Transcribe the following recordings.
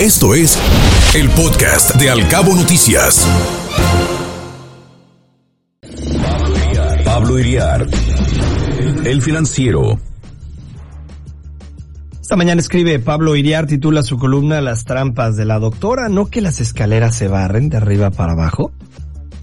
Esto es el podcast de Alcabo Noticias. Pablo Iriar, el financiero. Esta mañana escribe Pablo Iriar, titula su columna Las trampas de la doctora, no que las escaleras se barren de arriba para abajo.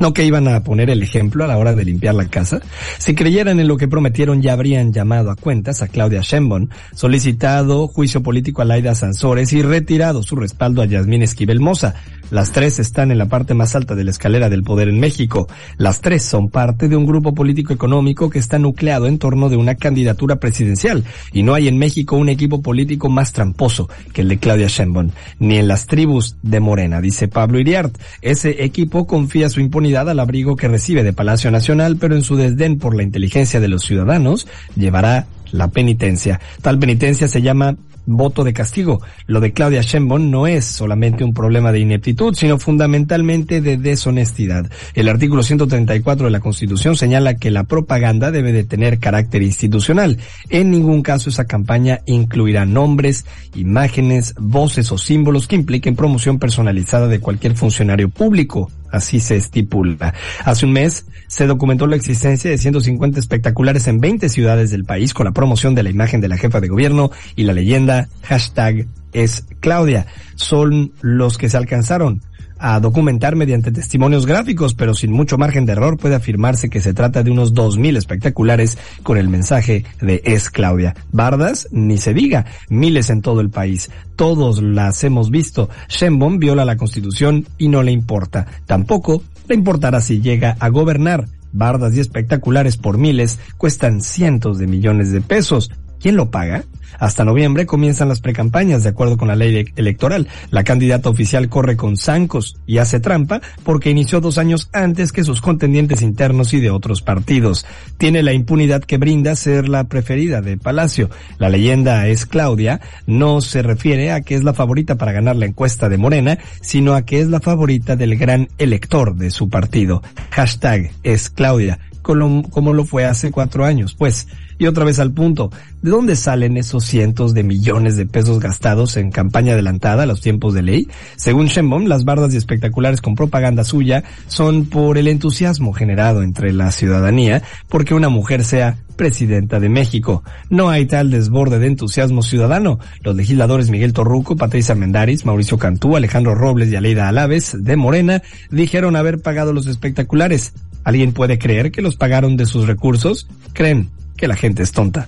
¿No que iban a poner el ejemplo a la hora de limpiar la casa? Si creyeran en lo que prometieron ya habrían llamado a cuentas a Claudia Sheinbaum, solicitado juicio político a Laida Sansores y retirado su respaldo a Yasmín Esquivel Moza. Las tres están en la parte más alta de la escalera del poder en México. Las tres son parte de un grupo político económico que está nucleado en torno de una candidatura presidencial y no hay en México un equipo político más tramposo que el de Claudia Sheinbaum, ni en las tribus de Morena, dice Pablo Iriart. Ese equipo confía su impunidad al abrigo que recibe de Palacio Nacional, pero en su desdén por la inteligencia de los ciudadanos llevará la penitencia. Tal penitencia se llama voto de castigo. Lo de Claudia Sheinbaum no es solamente un problema de ineptitud, sino fundamentalmente de deshonestidad. El artículo 134 de la Constitución señala que la propaganda debe de tener carácter institucional. En ningún caso esa campaña incluirá nombres, imágenes, voces o símbolos que impliquen promoción personalizada de cualquier funcionario público así se estipula. Hace un mes se documentó la existencia de 150 espectaculares en 20 ciudades del país con la promoción de la imagen de la jefa de gobierno y la leyenda hashtag es Claudia. Son los que se alcanzaron a documentar mediante testimonios gráficos, pero sin mucho margen de error puede afirmarse que se trata de unos 2.000 espectaculares con el mensaje de Es Claudia. Bardas, ni se diga, miles en todo el país. Todos las hemos visto. Shenbon viola la constitución y no le importa. Tampoco le importará si llega a gobernar. Bardas y espectaculares por miles cuestan cientos de millones de pesos. ¿Quién lo paga? Hasta noviembre comienzan las precampañas de acuerdo con la ley electoral. La candidata oficial corre con zancos y hace trampa porque inició dos años antes que sus contendientes internos y de otros partidos. Tiene la impunidad que brinda ser la preferida de Palacio. La leyenda es Claudia, no se refiere a que es la favorita para ganar la encuesta de Morena, sino a que es la favorita del gran elector de su partido. Hashtag es Claudia, como, como lo fue hace cuatro años. Pues, y otra vez al punto, ¿de dónde salen esos cientos de millones de pesos gastados en campaña adelantada a los tiempos de ley? Según Sheinbaum, las bardas y espectaculares con propaganda suya son por el entusiasmo generado entre la ciudadanía porque una mujer sea presidenta de México. No hay tal desborde de entusiasmo ciudadano. Los legisladores Miguel Torruco, Patricia Mendaris, Mauricio Cantú, Alejandro Robles y Aleida Alaves de Morena dijeron haber pagado los espectaculares. ¿Alguien puede creer que los pagaron de sus recursos? Creen que la gente es tonta.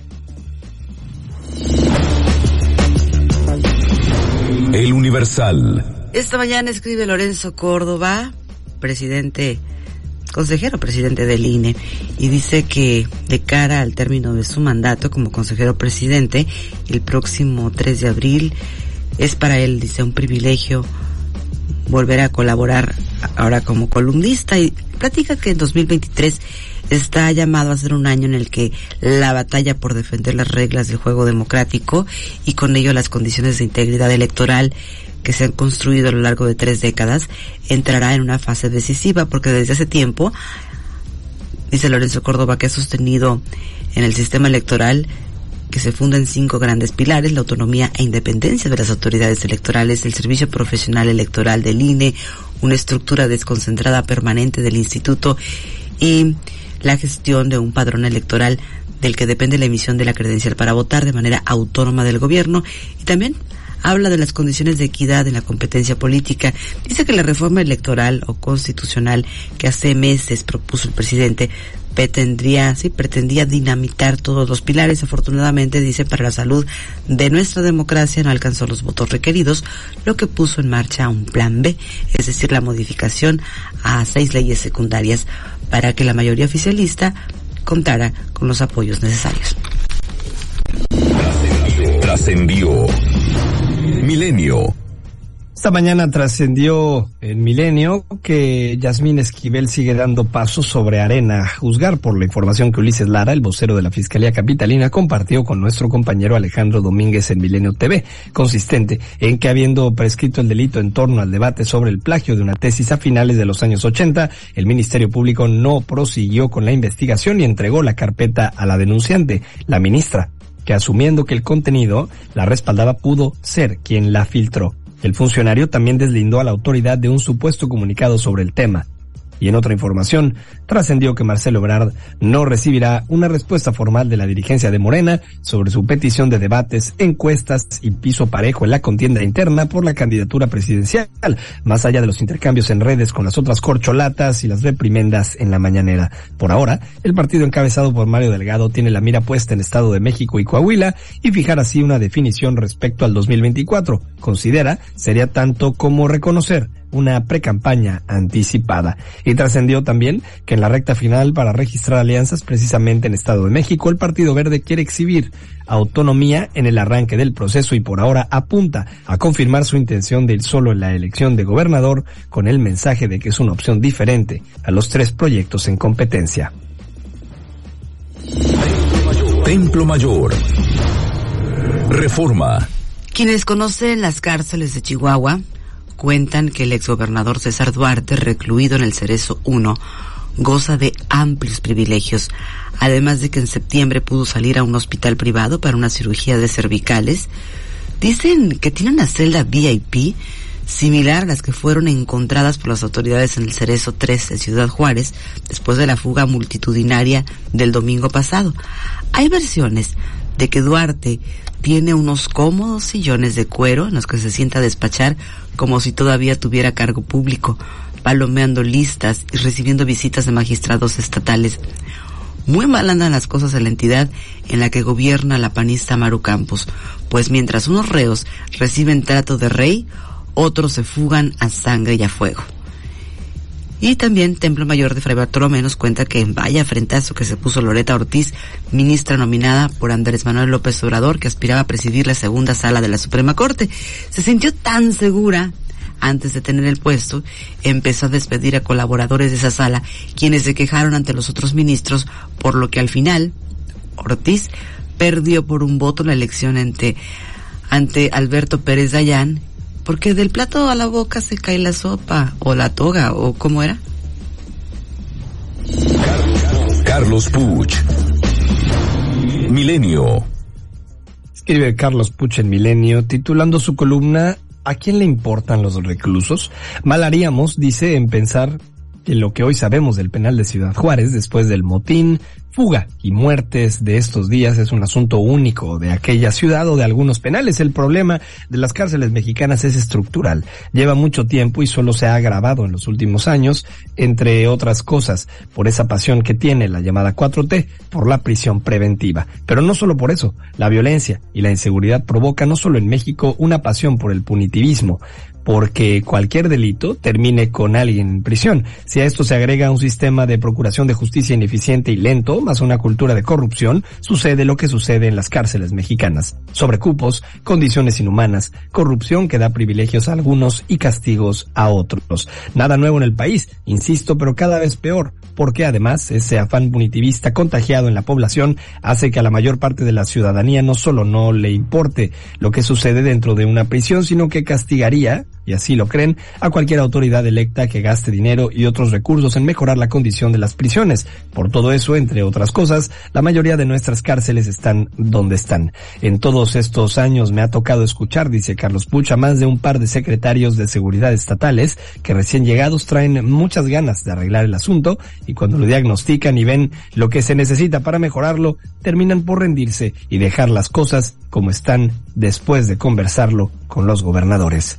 El Universal. Esta mañana escribe Lorenzo Córdoba, presidente, consejero presidente del INE, y dice que de cara al término de su mandato como consejero presidente, el próximo 3 de abril, es para él, dice, un privilegio volver a colaborar ahora como columnista y platica que en 2023 está llamado a ser un año en el que la batalla por defender las reglas del juego democrático y con ello las condiciones de integridad electoral que se han construido a lo largo de tres décadas entrará en una fase decisiva porque desde hace tiempo, dice Lorenzo Córdoba, que ha sostenido en el sistema electoral que se funda en cinco grandes pilares, la autonomía e independencia de las autoridades electorales, el servicio profesional electoral del INE, una estructura desconcentrada permanente del instituto y la gestión de un padrón electoral del que depende la emisión de la credencial para votar de manera autónoma del gobierno y también habla de las condiciones de equidad en la competencia política. Dice que la reforma electoral o constitucional que hace meses propuso el presidente pretendía dinamitar todos los pilares. Afortunadamente, dice, para la salud de nuestra democracia no alcanzó los votos requeridos, lo que puso en marcha un plan B, es decir, la modificación a seis leyes secundarias para que la mayoría oficialista contara con los apoyos necesarios. Trascendió. Milenio. Esta mañana trascendió en Milenio que Yasmín Esquivel sigue dando pasos sobre arena, juzgar por la información que Ulises Lara, el vocero de la Fiscalía Capitalina, compartió con nuestro compañero Alejandro Domínguez en Milenio TV, consistente en que habiendo prescrito el delito en torno al debate sobre el plagio de una tesis a finales de los años 80, el Ministerio Público no prosiguió con la investigación y entregó la carpeta a la denunciante, la ministra que asumiendo que el contenido la respaldaba pudo ser quien la filtró. El funcionario también deslindó a la autoridad de un supuesto comunicado sobre el tema. Y en otra información, trascendió que Marcelo Ebrard no recibirá una respuesta formal de la dirigencia de Morena sobre su petición de debates, encuestas y piso parejo en la contienda interna por la candidatura presidencial, más allá de los intercambios en redes con las otras corcholatas y las reprimendas en la mañanera. Por ahora, el partido encabezado por Mario Delgado tiene la mira puesta en Estado de México y Coahuila y fijar así una definición respecto al 2024. Considera sería tanto como reconocer una precampaña anticipada. Y trascendió también que en la recta final para registrar alianzas precisamente en Estado de México, el Partido Verde quiere exhibir autonomía en el arranque del proceso y por ahora apunta a confirmar su intención de ir solo en la elección de gobernador con el mensaje de que es una opción diferente a los tres proyectos en competencia. Templo Mayor. Reforma. Quienes conocen las cárceles de Chihuahua cuentan que el exgobernador César Duarte, recluido en el Cerezo 1, goza de amplios privilegios, además de que en septiembre pudo salir a un hospital privado para una cirugía de cervicales. Dicen que tiene una celda VIP similar a las que fueron encontradas por las autoridades en el Cerezo 3 de Ciudad Juárez después de la fuga multitudinaria del domingo pasado. Hay versiones de que Duarte tiene unos cómodos sillones de cuero en los que se sienta a despachar como si todavía tuviera cargo público, palomeando listas y recibiendo visitas de magistrados estatales. Muy mal andan las cosas en la entidad en la que gobierna la panista Maru Campos, pues mientras unos reos reciben trato de rey, otros se fugan a sangre y a fuego. Y también Templo Mayor de Fray Bartolomé nos cuenta que vaya frentazo que se puso Loreta Ortiz, ministra nominada por Andrés Manuel López Obrador, que aspiraba a presidir la segunda sala de la Suprema Corte. Se sintió tan segura antes de tener el puesto, empezó a despedir a colaboradores de esa sala, quienes se quejaron ante los otros ministros, por lo que al final Ortiz perdió por un voto la elección ante, ante Alberto Pérez Dayán porque del plato a la boca se cae la sopa, o la toga, o cómo era. Carlos Puch. Milenio. Escribe Carlos Puch en Milenio, titulando su columna ¿A quién le importan los reclusos? Mal haríamos, dice, en pensar que lo que hoy sabemos del penal de Ciudad Juárez, después del motín, fuga y muertes de estos días es un asunto único de aquella ciudad o de algunos penales. El problema de las cárceles mexicanas es estructural. Lleva mucho tiempo y solo se ha agravado en los últimos años, entre otras cosas, por esa pasión que tiene la llamada 4T por la prisión preventiva. Pero no solo por eso, la violencia y la inseguridad provoca no solo en México una pasión por el punitivismo, porque cualquier delito termine con alguien en prisión. Si a esto se agrega un sistema de procuración de justicia ineficiente y lento, más una cultura de corrupción, sucede lo que sucede en las cárceles mexicanas. Sobrecupos, condiciones inhumanas, corrupción que da privilegios a algunos y castigos a otros. Nada nuevo en el país, insisto, pero cada vez peor, porque además ese afán punitivista contagiado en la población hace que a la mayor parte de la ciudadanía no solo no le importe lo que sucede dentro de una prisión, sino que castigaría y así lo creen, a cualquier autoridad electa que gaste dinero y otros recursos en mejorar la condición de las prisiones. Por todo eso, entre otras cosas, la mayoría de nuestras cárceles están donde están. En todos estos años me ha tocado escuchar, dice Carlos Pucha, más de un par de secretarios de seguridad estatales que recién llegados traen muchas ganas de arreglar el asunto y cuando lo diagnostican y ven lo que se necesita para mejorarlo, terminan por rendirse y dejar las cosas como están después de conversarlo con los gobernadores.